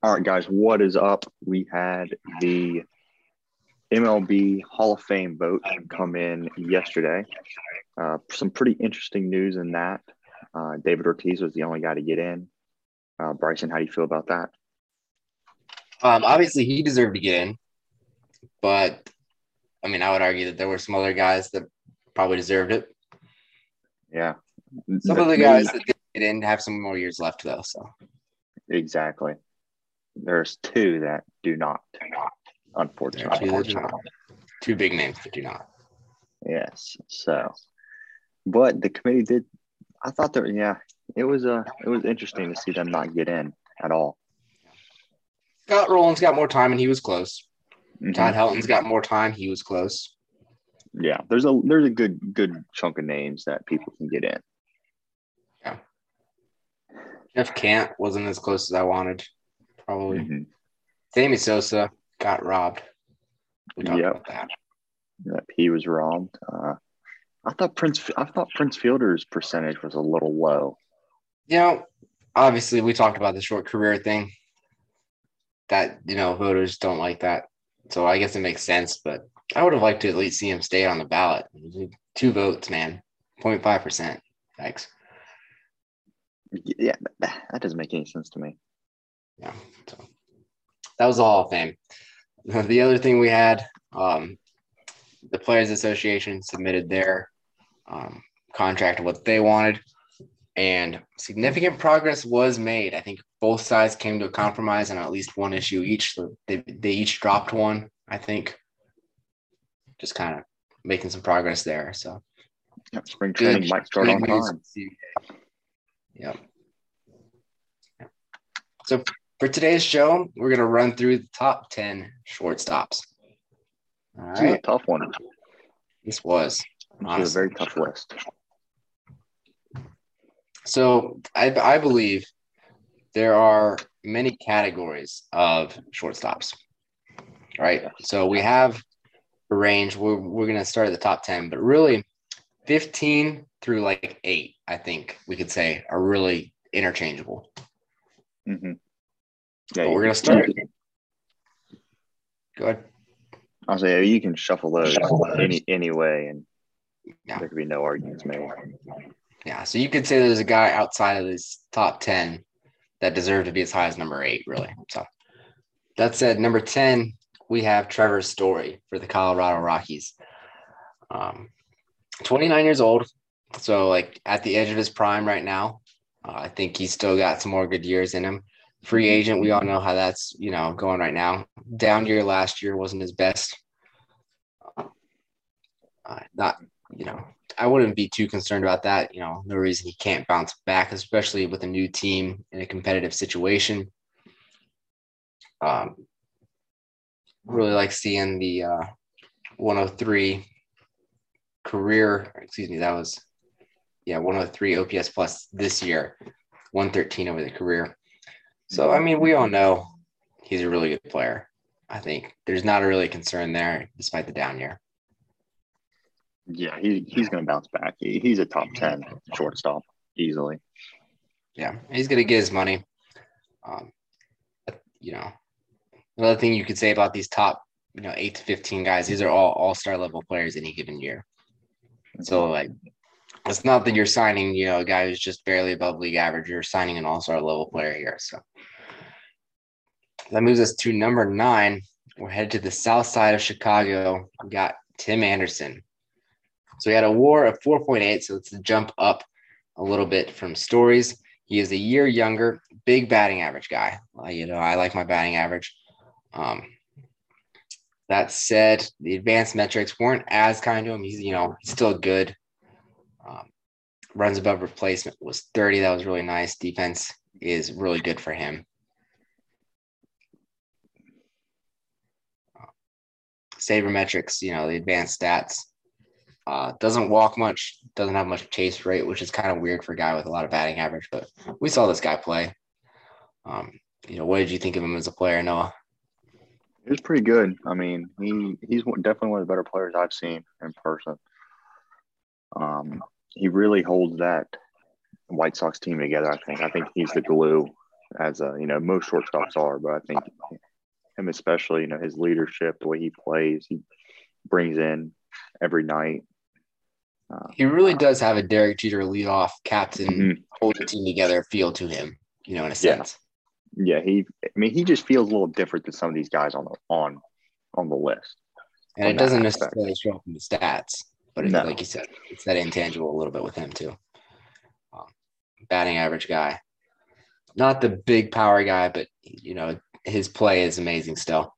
All right, guys, what is up? We had the MLB Hall of Fame vote come in yesterday. Uh, some pretty interesting news in that. Uh, David Ortiz was the only guy to get in. Uh, Bryson, how do you feel about that? Um, obviously, he deserved to get in, but I mean, I would argue that there were some other guys that probably deserved it. Yeah, some the, of the guys that didn't get in have some more years left, though. So exactly, there's two that do not, unfortunately. Two, do not. two big names that do not. Yes, so, but the committee did. I thought that yeah, it was uh it was interesting to see them not get in at all. Scott Rolen's got more time and he was close. Mm-hmm. Todd Helton's got more time. He was close. Yeah, there's a there's a good good chunk of names that people can get in. Yeah. Jeff Kent wasn't as close as I wanted, probably. mm hmm Sammy Sosa got robbed. We talked yep. about that. Yep, he was robbed. Uh, I thought Prince I thought Prince Fielder's percentage was a little low. You know, obviously we talked about the short career thing. That you know, voters don't like that. So I guess it makes sense, but I would have liked to at least see him stay on the ballot. Two votes, man. 0.5%. Thanks. Yeah, that doesn't make any sense to me. Yeah. So that was the Hall of Fame. The other thing we had, um, the Players Association submitted their um, contract what they wanted, and significant progress was made. I think both sides came to a compromise on at least one issue each. So they, they each dropped one, I think. Just kind of making some progress there. So yep, spring training Good. might start on time. Yep. yep. So for today's show, we're gonna run through the top 10 shortstops. All right. a tough one. This was. This a very tough list. So I, I believe there are many categories of shortstops, right? So we have a range. We're, we're going to start at the top 10, but really 15 through like eight, I think we could say are really interchangeable. Mm-hmm. Yeah, but we're going to start. Go ahead. I'll say you can shuffle those any anyway, and yeah. there could be no arguments made. Yeah, so you could say there's a guy outside of this top 10 that deserved to be as high as number eight, really. So that said, number 10, we have Trevor Story for the Colorado Rockies. Um, 29 years old, so like at the edge of his prime right now. Uh, I think he's still got some more good years in him. Free agent, we all know how that's you know going right now. Down year last year wasn't his best. Uh, not you know I wouldn't be too concerned about that. You know, no reason he can't bounce back, especially with a new team in a competitive situation. Um, really like seeing the uh, 103 career. Excuse me, that was yeah 103 OPS plus this year, 113 over the career. So I mean, we all know he's a really good player. I think there's not a really concern there, despite the down year. Yeah, he, he's going to bounce back. He, he's a top 10 shortstop easily. Yeah, he's going to get his money. Um, you know, another thing you could say about these top, you know, eight to 15 guys, these are all all star level players any given year. So, like, it's not that you're signing, you know, a guy who's just barely above league average. You're signing an all star level player here. So that moves us to number nine. We're headed to the south side of Chicago. We got Tim Anderson. So he had a WAR of 4.8, so it's a jump up a little bit from Stories. He is a year younger, big batting average guy. Uh, you know, I like my batting average. Um, that said, the advanced metrics weren't as kind to him. He's, you know, still good. Um, runs above replacement was 30. That was really nice. Defense is really good for him. Sabermetrics, you know, the advanced stats uh, doesn't walk much, doesn't have much chase rate, which is kind of weird for a guy with a lot of batting average. But we saw this guy play. Um, you know, what did you think of him as a player, Noah? He was pretty good. I mean, he he's definitely one of the better players I've seen in person. Um, he really holds that White Sox team together. I think. I think he's the glue as uh, you know most shortstops are. But I think him especially, you know, his leadership, the way he plays, he brings in every night. Uh, he really does have a Derek Jeter leadoff captain, mm-hmm. hold the team together feel to him, you know, in a sense. Yeah. yeah, he. I mean, he just feels a little different than some of these guys on the on on the list. And it doesn't aspect. necessarily show up in the stats, but it, no. like you said, it's that intangible a little bit with him too. Um, batting average guy, not the big power guy, but you know his play is amazing still.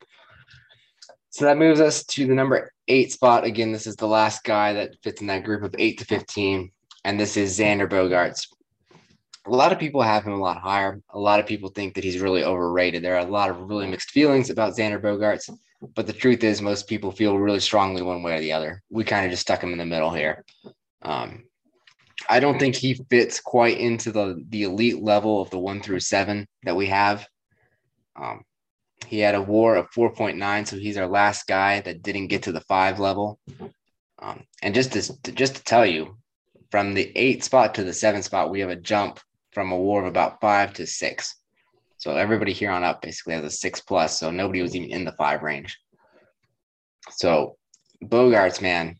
So that moves us to the number eight spot. Again, this is the last guy that fits in that group of eight to 15. And this is Xander Bogaerts. A lot of people have him a lot higher. A lot of people think that he's really overrated. There are a lot of really mixed feelings about Xander Bogaerts, but the truth is, most people feel really strongly one way or the other. We kind of just stuck him in the middle here. Um, I don't think he fits quite into the the elite level of the one through seven that we have. Um, he had a WAR of 4.9, so he's our last guy that didn't get to the five level. Um, and just to just to tell you, from the eight spot to the seven spot, we have a jump from a WAR of about five to six. So everybody here on up basically has a six plus. So nobody was even in the five range. So Bogaerts, man,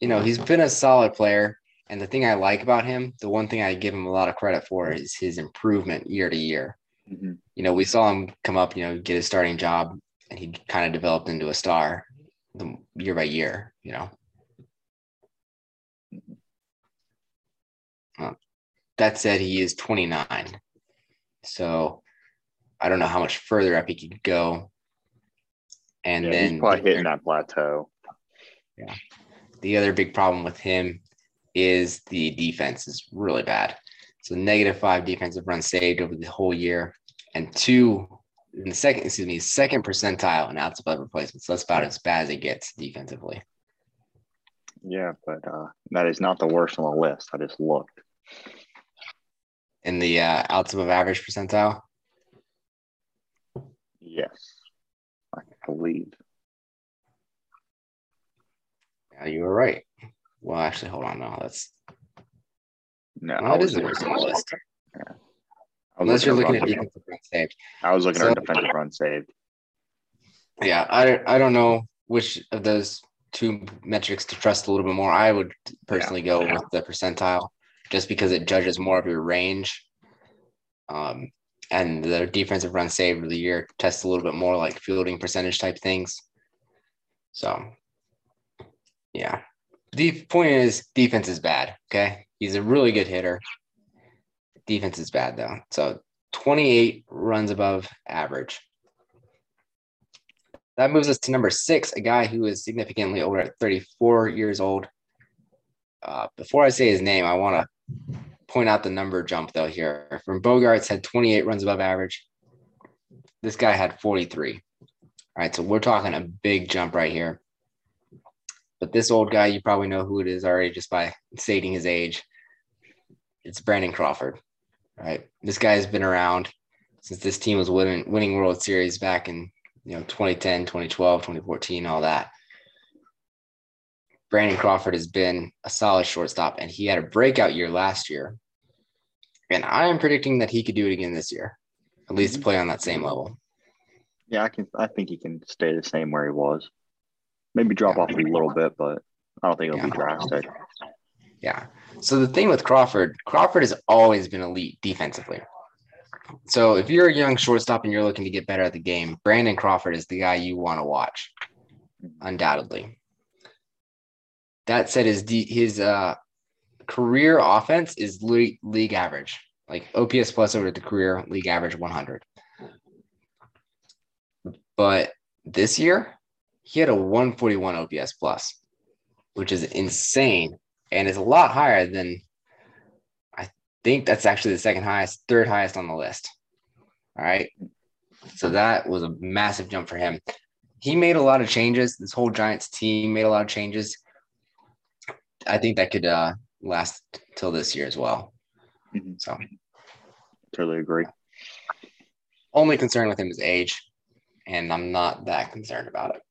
you know, he's been a solid player. And the thing I like about him, the one thing I give him a lot of credit for is his improvement year to year. Mm-hmm. You know, we saw him come up, you know, get his starting job, and he kind of developed into a star the year by year. You know. Uh, that said, he is 29, so I don't know how much further up he could go. And yeah, then he's probably hitting that plateau. Yeah. The other big problem with him is the defense is really bad. So negative five defensive runs saved over the whole year, and two in the second, excuse me, second percentile in outs above replacements. So that's about as bad as it gets defensively. Yeah, but uh, that is not the worst on the list. I just looked. In the uh, outs above average percentile? Yes, I believe. Yeah, you were right. Well, actually, hold on. No, that's no, well, that is the worst on the list. Yeah. Unless you're looking at defensive run saved. I was looking so, at defensive run saved. Yeah, I I don't know which of those two metrics to trust a little bit more. I would personally yeah. go yeah. with the percentile just because it judges more of your range. Um, and the defensive run saved of the year tests a little bit more like fielding percentage type things. So, yeah. The point is, defense is bad. Okay. He's a really good hitter. Defense is bad though. So 28 runs above average. That moves us to number six, a guy who is significantly older at 34 years old. Uh, before I say his name, I want to point out the number jump though here. From Bogaerts had 28 runs above average. This guy had 43. All right, so we're talking a big jump right here. But this old guy, you probably know who it is already just by stating his age it's Brandon Crawford, right? This guy has been around since this team was winning winning World Series back in you know 2010, 2012, 2014, all that. Brandon Crawford has been a solid shortstop, and he had a breakout year last year. And I am predicting that he could do it again this year, at least mm-hmm. play on that same level. Yeah, I can. I think he can stay the same where he was. Maybe drop yeah. off a little bit, but I don't think it'll yeah. be drastic. Yeah. So the thing with Crawford, Crawford has always been elite defensively. So if you're a young shortstop and you're looking to get better at the game, Brandon Crawford is the guy you want to watch, undoubtedly. That said, his his uh, career offense is league, league average, like OPS plus over the career league average 100. But this year, he had a 141 OPS plus, which is insane and is a lot higher than I think that's actually the second highest, third highest on the list. All right. So that was a massive jump for him. He made a lot of changes. This whole Giants team made a lot of changes. I think that could uh, last till this year as well. Mm-hmm. So totally agree. Only concern with him is age, and I'm not that concerned about it.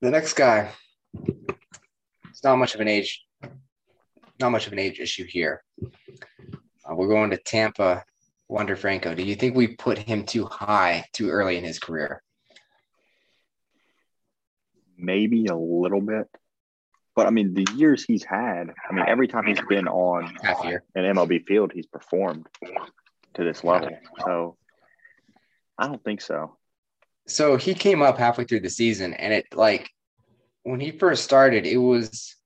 The next guy it's not much of an age, not much of an age issue here. Uh, We're going to Tampa. Wander Franco. Do you think we put him too high too early in his career? Maybe a little bit. But I mean, the years he's had, I mean, every time he's been on Half year. an MLB field, he's performed to this level. So I don't think so. So he came up halfway through the season, and it like when he first started, it was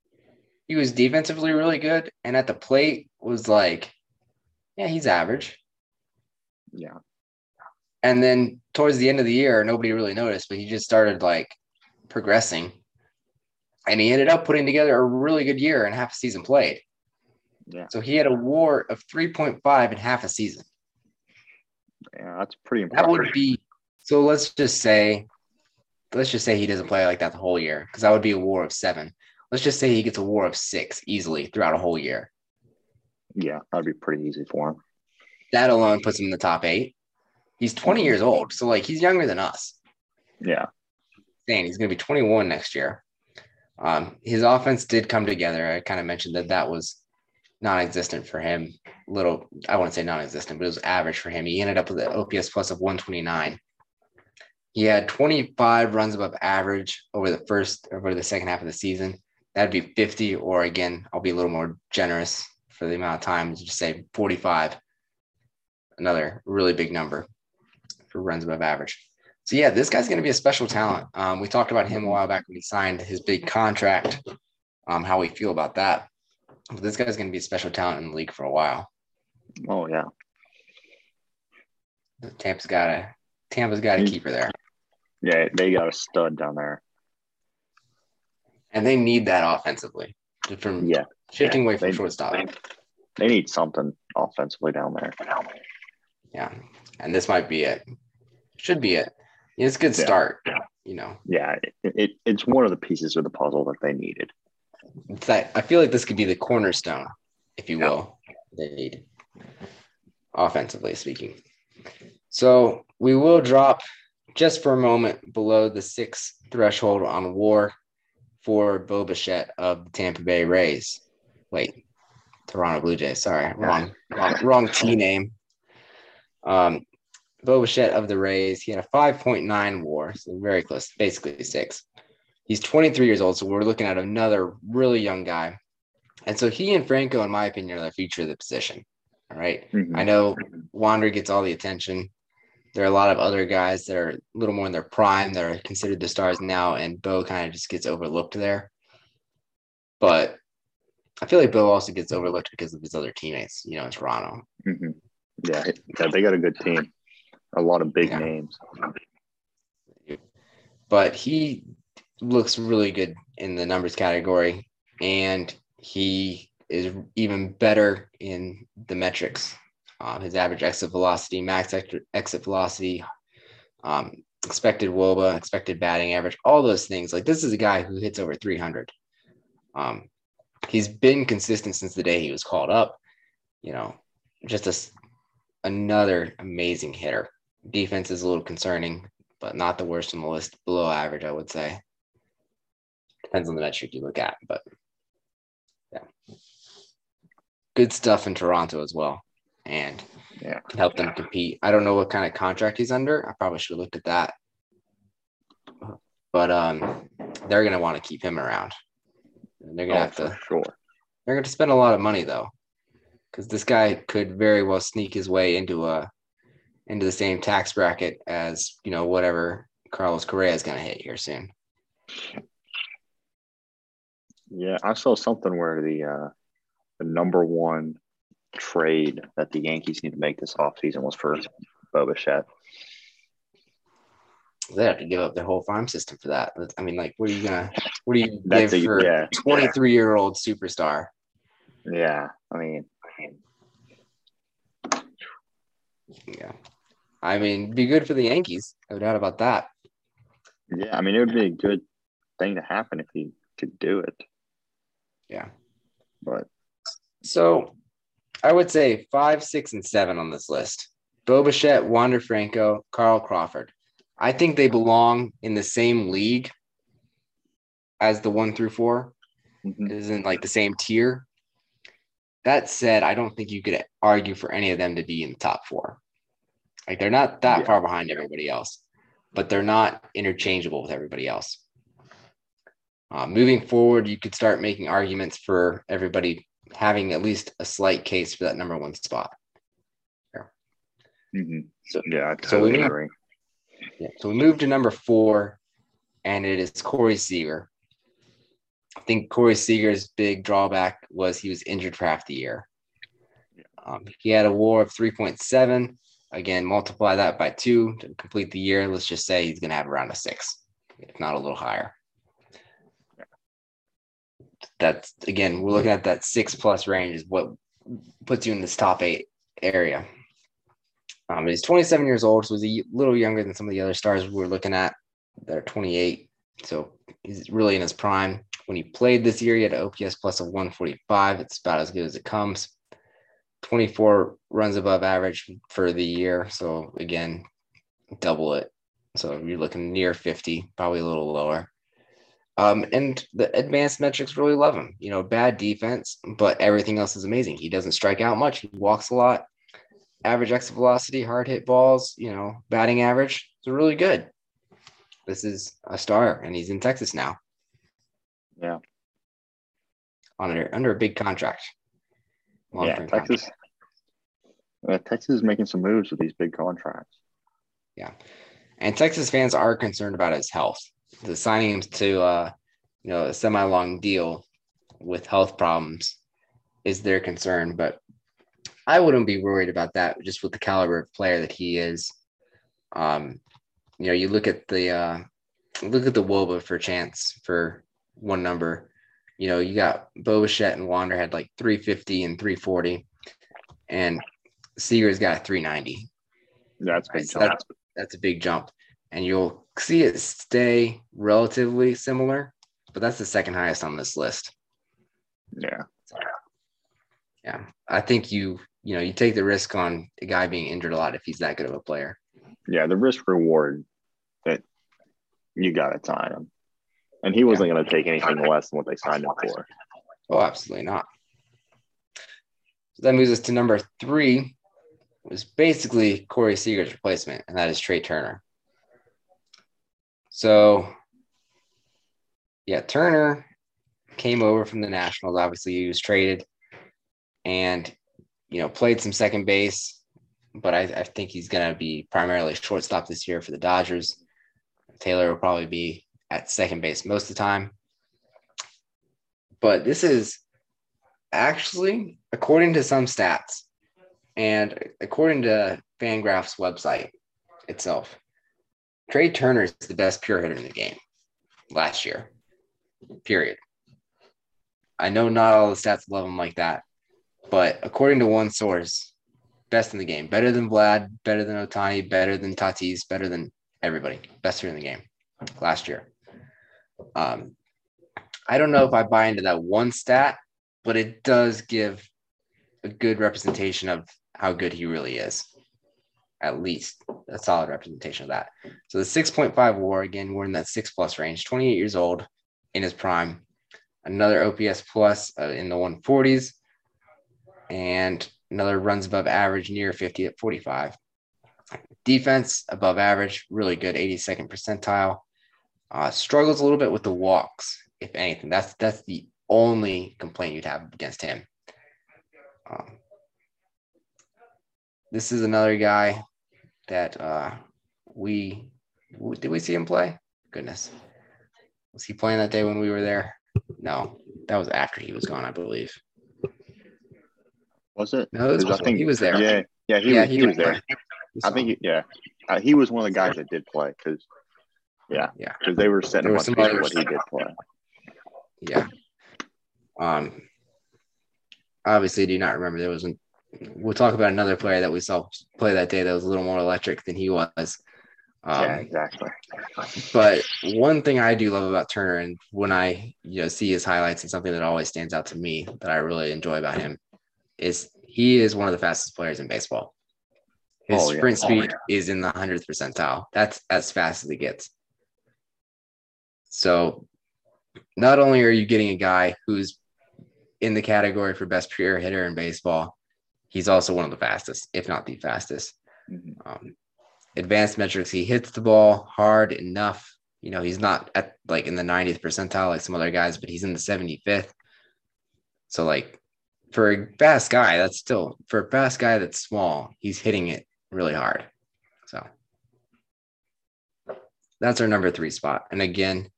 he was defensively really good, and at the plate was like, yeah, he's average. Yeah. And then towards the end of the year, nobody really noticed, but he just started like progressing. And he ended up putting together a really good year and half a season played. Yeah. So he had a war of 3.5 in half a season. Yeah. That's pretty That would be so let's just say let's just say he doesn't play like that the whole year, because that would be a war of seven. Let's just say he gets a war of six easily throughout a whole year. yeah. That'd be pretty easy for him. That alone puts him in the top eight. He's 20 years old, so like he's younger than us. Yeah. saying he's going to be 21 next year. Um, his offense did come together. I kind of mentioned that that was non-existent for him. Little, I wouldn't say non-existent, but it was average for him. He ended up with an OPS plus of 129. He had 25 runs above average over the first over the second half of the season. That'd be 50, or again, I'll be a little more generous for the amount of time. Just say 45. Another really big number for runs above average. So yeah, this guy's going to be a special talent. Um, we talked about him a while back when he signed his big contract. Um, how we feel about that. But this guy's going to be a special talent in the league for a while. Oh, yeah. Tampa's got a Tampa's got a keeper there, Yeah. They got a stud down there. and they need that offensively from Yeah. shifting away from They- shortstop. They need something offensively down there. Yeah, and this might be it. Should be it. It's a good Yeah. start. You know, Yeah. It, it, it's one of the pieces of the puzzle that they needed. that I feel like this could be the cornerstone, if you Yeah. will, they need offensively speaking. So we will drop just for a moment below the six threshold on WAR for Bo Bichette of the Tampa Bay Rays. Wait, Toronto Blue Jays. Sorry, wrong, wrong, wrong T name. Um, Bo Bichette of the Rays. He had a 5.9 WAR, so very close, basically six. He's 23 years old, so we're looking at another really young guy. And so he and Franco, in my opinion, are the future of the position. All right. Mhm. I know Wander gets all the attention. There are a lot of other guys that are a little more in their prime that are considered the stars now, and Bo kind of just gets overlooked there. But I feel like Bo also gets overlooked because of his other teammates, you know, in Toronto. Mhm. Yeah. yeah. They got a good team. A lot of big Yeah. names. But he looks really good in the numbers category, and he is even better in the metrics. Um, his average exit velocity, max exit, velocity, um, expected WOBA, expected batting average, all those things. Like this is a guy who hits over 300. Um, he's been consistent since the day he was called up. You know, just a another amazing hitter. Defense is a little concerning, but not the worst on the list. Below average, I would say. Depends on the metric you look at, but yeah, good stuff in Toronto as well, and Yeah. can help them compete. I don't know what kind of contract he's under. I probably should have looked at that, but um, they're gonna want to keep him around. And they're gonna Oh, have to. sure. They're to spend a lot of money though, because this guy could very well sneak his way into a into the same tax bracket as you know whatever Carlos Correa is going to hit here soon. Yeah, I saw something where the uh, the number one trade that the Yankees need to make this offseason was for Bo Bichette. They have to give up their whole farm system for that. I mean, like, what are you gonna what are you give a, for yeah, twenty three year old superstar? yeah. I mean, Yeah, I mean, be good for the Yankees, no doubt about that. yeah. I mean, it would be a good thing to happen if he could do it. Yeah. But So I would say five, six, and seven on this list. Bo Bichette, Wander Franco, Carl Crawford. I think they belong in the same league as the one through four, mhm, isn't like the same tier. That said, I don't think you could argue for any of them to be in the top four. Like they're not that yeah. far behind everybody else, but they're not interchangeable with everybody else. Uh, moving forward, you could start making arguments for everybody having at least a slight case for that number one spot. Mm-hmm. So, yeah, I totally so we agree. yeah, so we moved to number four, and it is Corey Seager. I think Corey Seager's big drawback was he was injured for half the year. Um, he had a WAR of 3.7. Again, multiply that by two to complete the year. Let's just say he's going to have around a six, if not a little higher. That's again, we're looking at that six plus range is what puts you in this top eight area. Um, he's 27 years old, so he's a little younger than some of the other stars we are looking at. They're 28, so he's really in his prime. When he played this year, he had an OPS plus of 145. It's about as good as it comes. 24 runs above average for the year. So again, double it. So you're looking near 50, probably a little lower. Um, and the advanced metrics really love him. You know, bad defense, but everything else is amazing. He doesn't strike out much. He walks a lot average exit velocity, hard hit balls, you know, batting average. It's really good. This is a star, and he's in Texas now. Yeah. Under under a big contract. yeah, Texas. Uh, Texas is making some moves with these big contracts. Yeah, and Texas fans are concerned about his health. The signing him to, uh, you know, a semi-long deal with health problems is their concern, but I wouldn't be worried about that just with the caliber of player that he is. Um, you know, you look at the uh, look at the Woba for chance for one number. You know, you got Bo Bichette and Wander had like 350 and 340, and Seager's got a 390. That's big jump. That's, that's a big jump, and you'll see it stay relatively similar, but that's the second highest on this list. Yeah. Yeah, I think you you know, you take the risk on a guy being injured a lot if he's that good of a player. Yeah, the risk reward that you got to sign him. And he wasn't yeah. going to take anything less than what they signed him for. Oh, absolutely not. So that moves us to number three, was basically Corey Seager's replacement, and that is Trea Turner. So, yeah, Turner came over from the Nationals. Obviously, he was traded, and you know, played some second base, but I, I think he's going to be primarily shortstop this year for the Dodgers. Taylor will probably be at second base most of the time. But this is actually, according to some stats, and according to Fangraph's website itself, Trea Turner is the best pure hitter in the game last year. Period. I know not all the stats love him like that, but according to one source, best in the game, better than Vlad, better than Ohtani, better than Tatis, better than everybody, best in the game last year. Um, I don't know if I buy into that one stat, but it does give a good representation of how good he really is. At least a solid representation of that. So the 6.5 war, again, we're in that six plus range, 28 years old in his prime. Another OPS plus uh, in the 140s and another runs above average near 50 at 45. Defense above average, really good, 82nd percentile. Uh, struggles a little bit with the walks, if anything. That's that's the only complaint you'd have against him. Um, this is another guy that uh, we did we see him play? Goodness, was he playing that day when we were there? No, that was after he was gone, I believe. Was it? No, it was I think he was there. Yeah, yeah, he, yeah, was, he, he was there. I think, he, yeah, uh, he was one of the guys that did play because, yeah, yeah, because they were setting there up what he did play. Yeah. Um. Obviously, do not remember there was. An, we'll talk about another player that we saw play that day that was a little more electric than he was. Um, yeah, exactly. But one thing I do love about Turner, and when I you know see his highlights, and something that always stands out to me that I really enjoy about him is he is one of the fastest players in baseball. His oh, sprint yeah. speed oh, yeah. is in the hundredth percentile. That's as fast as he gets. So, not only are you getting a guy who's in the category for best pure hitter in baseball. He's also one of the fastest, if not the fastest. Mm-hmm. Um, advanced metrics, he hits the ball hard enough. You know, he's not at like in the 90th percentile like some other guys, but he's in the 75th. So, like, for a fast guy, that's still for a fast guy that's small, he's hitting it really hard. So, that's our number three spot. And again,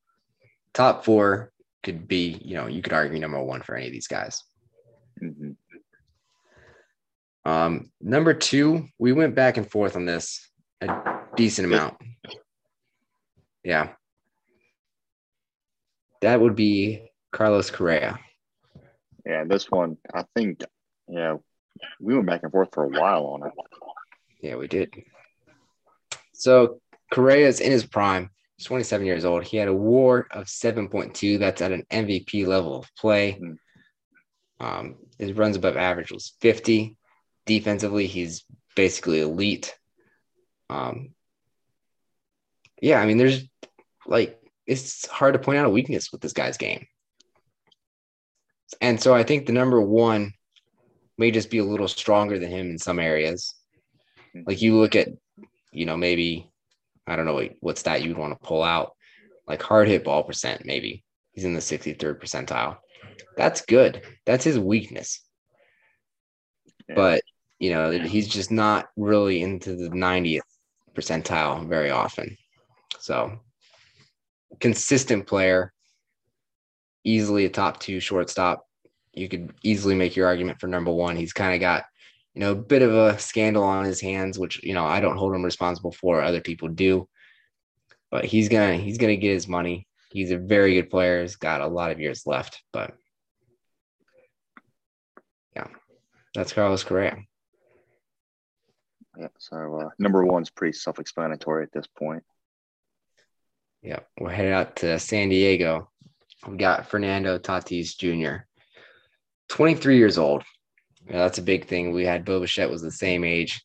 top four could be, you know, you could argue number one for any of these guys. Mm-hmm. Um, number two, we went back and forth on this a decent amount. Yeah. That would be Carlos Correa. Yeah, this one, I think, yeah, we went back and forth for a while on it. Yeah, we did. So Correa is in his prime. He's 27 years old. He had a WAR of 7.2. That's at an MVP level of play. Mm-hmm. Um, his runs above average was 50. Defensively, he's basically elite. Um, yeah, I mean, there's like it's hard to point out a weakness with this guy's game. And so I think the number one may just be a little stronger than him in some areas. Like you look at, you know, maybe I don't know what stat you would want to pull out, like hard hit ball percent, maybe he's in the 63rd percentile. That's good. That's his weakness. But you know, he's just not really into the 90th percentile very often. So consistent player, easily a top two shortstop. You could easily make your argument for number one. He's kind of got, you know, a bit of a scandal on his hands, which, you know, I don't hold him responsible for. Other people do. But he's gonna he's gonna get his money. He's a very good player. He's got a lot of years left. But yeah, that's Carlos Correa. Yeah, so uh, number one's pretty self-explanatory at this point. Yeah, we're headed out to San Diego. We've got Fernando Tatis Jr., 23 years old. Yeah, that's a big thing. We had Bo Bichette was the same age,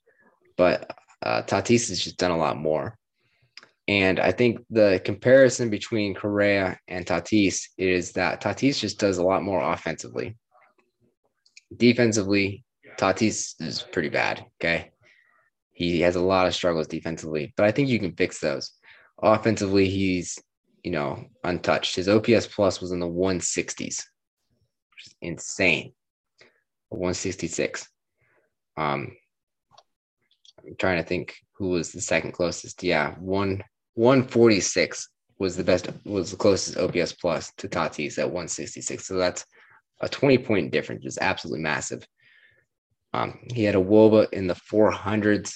but uh, Tatis has just done a lot more. And I think the comparison between Correa and Tatis is that Tatis just does a lot more offensively. Defensively, Tatis is pretty bad. Okay. He has a lot of struggles defensively, but I think you can fix those. Offensively, he's you know untouched. His OPS plus was in the 160s, which is insane. 166. Um, I'm trying to think who was the second closest. Yeah, one 146 was the best was the closest OPS plus to Tatis at 166. So that's a 20 point difference. It's absolutely massive. Um, he had a WOBA in the 400s.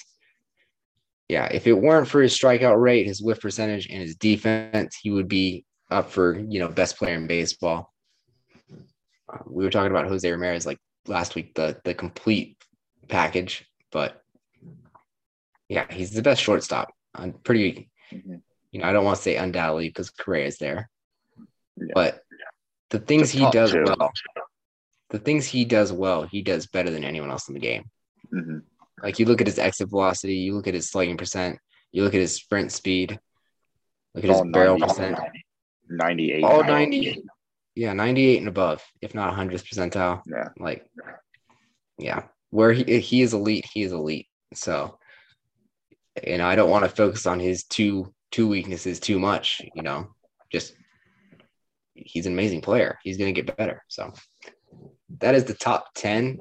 Yeah, if it weren't for his strikeout rate, his whiff percentage, and his defense, he would be up for you know best player in baseball. Uh, we were talking about Jose Ramirez like last week, the the complete package, but yeah, he's the best shortstop. I'm pretty, you know, I don't want to say undoubtedly because Correa is there, yeah. but the things he does two. well, the things he does well, he does better than anyone else in the game. Mm-hmm. Like you look at his exit velocity, you look at his slugging percent, you look at his sprint speed, look at his oh, barrel percent. 98. All 90. Yeah, 98 and above, if not 100th percentile. Yeah. Like, yeah, where he, he is elite, he is elite. So, you know, I don't want to focus on his two two weaknesses too much, you know, just he's an amazing player. He's going to get better. So, that is the top 10.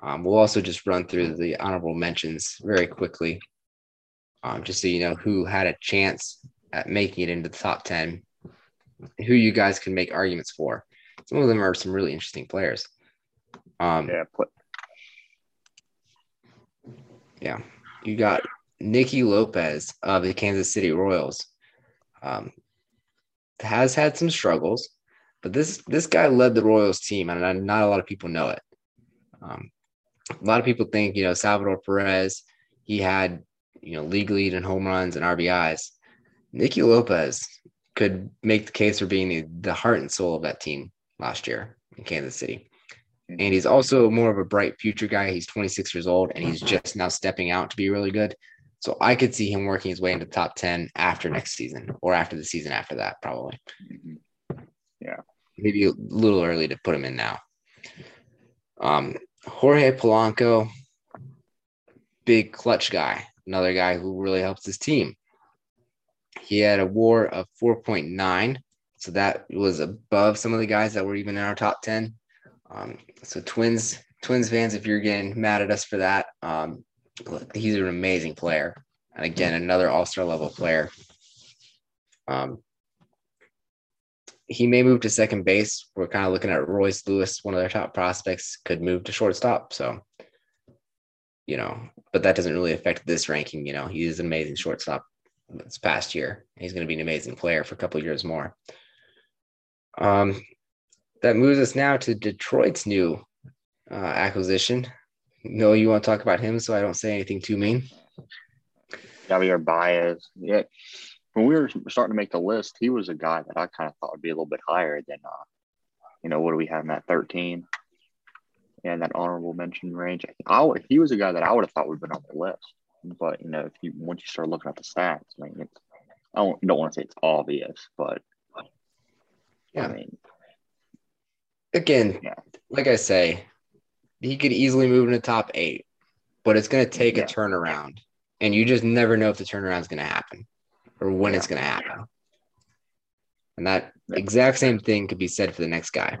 Um, we'll also just run through the honorable mentions very quickly, um, just so you know who had a chance at making it into the top 10, who you guys can make arguments for. Some of them are some really interesting players. Um, yeah. Yeah. You got Nicky Lopez of the Kansas City Royals. Um, has had some struggles, but this this guy led the Royals team, and not a lot of people know it. Um, a lot of people think you know Salvador Perez, he had you know league lead in home runs and RBIs. Nicky Lopez could make the case for being the, the heart and soul of that team last year in Kansas City. And he's also more of a bright future guy. He's 26 years old and he's just now stepping out to be really good. So I could see him working his way into the top 10 after next season or after the season after that, probably. Mm-hmm. Yeah. Maybe a little early to put him in now. Um, Jorge Polanco, big clutch guy, another guy who really helps his team. He had a WAR of 4.9, so that was above some of the guys that were even in our top 10. Um, so Twins, Twins fans, if you're getting mad at us for that, um, he's an amazing player, and again, another All Star level player. Um, he may move to second base. We're kind of looking at Royce Lewis, one of their top prospects, could move to shortstop. So, you know, but that doesn't really affect this ranking. You know, he is an amazing shortstop this past year. He's going to be an amazing player for a couple years more. Um, that moves us now to Detroit's new uh, acquisition. No, you want to talk about him so I don't say anything too mean? Javier Baez. Yeah. When we were starting to make the list, he was a guy that I kind of thought would be a little bit higher than, uh, you know, what do we have in that 13 and that honorable mention range? I, he was a guy that I would have thought would have been on the list. But, you know, if you once you start looking at the stats, I mean, it's, I don't, don't want to say it's obvious, but yeah. I mean, again, yeah. like I say, he could easily move in the top eight, but it's going to take yeah. a turnaround, and you just never know if the turnaround is going to happen or when yeah. it's going to happen. And that exact same thing could be said for the next guy.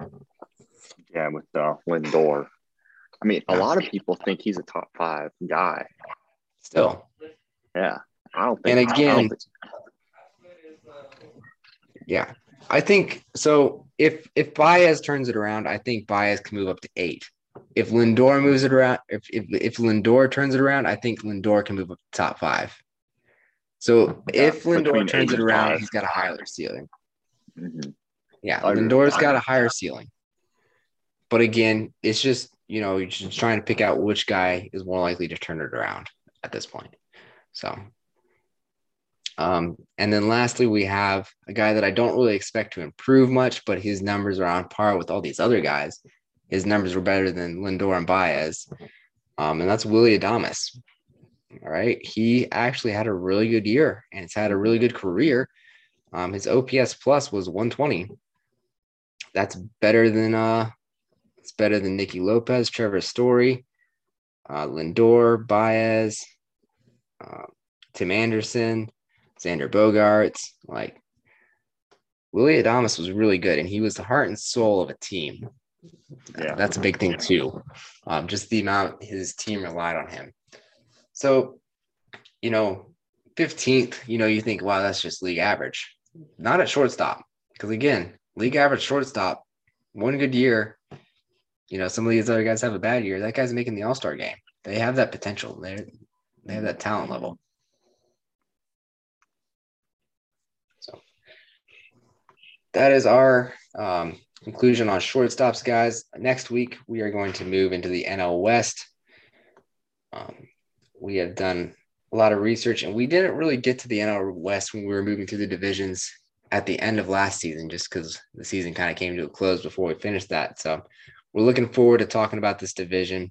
Yeah, with uh, Lindor. I mean, a lot of people think he's a top five guy. Still. Yeah. I don't think. And again, yeah, I think so. If if Baez turns it around, I think Baez can move up to eight. If Lindor moves it around, if if, if Lindor turns it around, I think Lindor can move up to top five. So yeah, if Lindor turns it around, he he's got a higher ceiling. Mm-hmm. Yeah, Lindor's got a higher ceiling. But again, it's just you know you're just trying to pick out which guy is more likely to turn it around at this point. So um, and then lastly, we have a guy that I don't really expect to improve much, but his numbers are on par with all these other guys. His numbers were better than Lindor and Baez. Um, and that's Willy Adames. All right. He actually had a really good year and it's had a really good career. Um, his OPS plus was 120. That's better than uh it's better than Nicky Lopez, Trevor Story, uh, Lindor, Baez, uh, Tim Anderson, Xander Bogaerts. Like Willy Adames was really good, and he was the heart and soul of a team. Yeah. That's a big thing too. Um, just the amount his team relied on him. So, you know, 15th, you know, you think, wow, that's just league average. Not at shortstop. Because again, league average shortstop, one good year. You know, some of these other guys have a bad year. That guy's making the all-star game. They have that potential. They they have that talent level. So that is our um, conclusion on shortstops, guys. Next week, we are going to move into the NL West. Um, we have done a lot of research, and we didn't really get to the NL West when we were moving through the divisions at the end of last season, just because the season kind of came to a close before we finished that. So we're looking forward to talking about this division.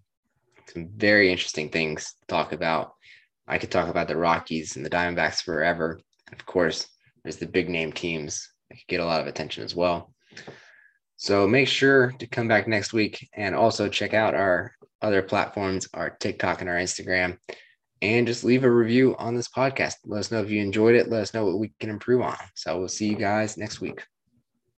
Some very interesting things to talk about. I could talk about the Rockies and the Diamondbacks forever. And of course, there's the big name teams that get a lot of attention as well. So make sure to come back next week and also check out our other platforms, our TikTok and our Instagram, and just leave a review on this podcast. Let us know if you enjoyed it. Let us know what we can improve on. So we'll see you guys next week.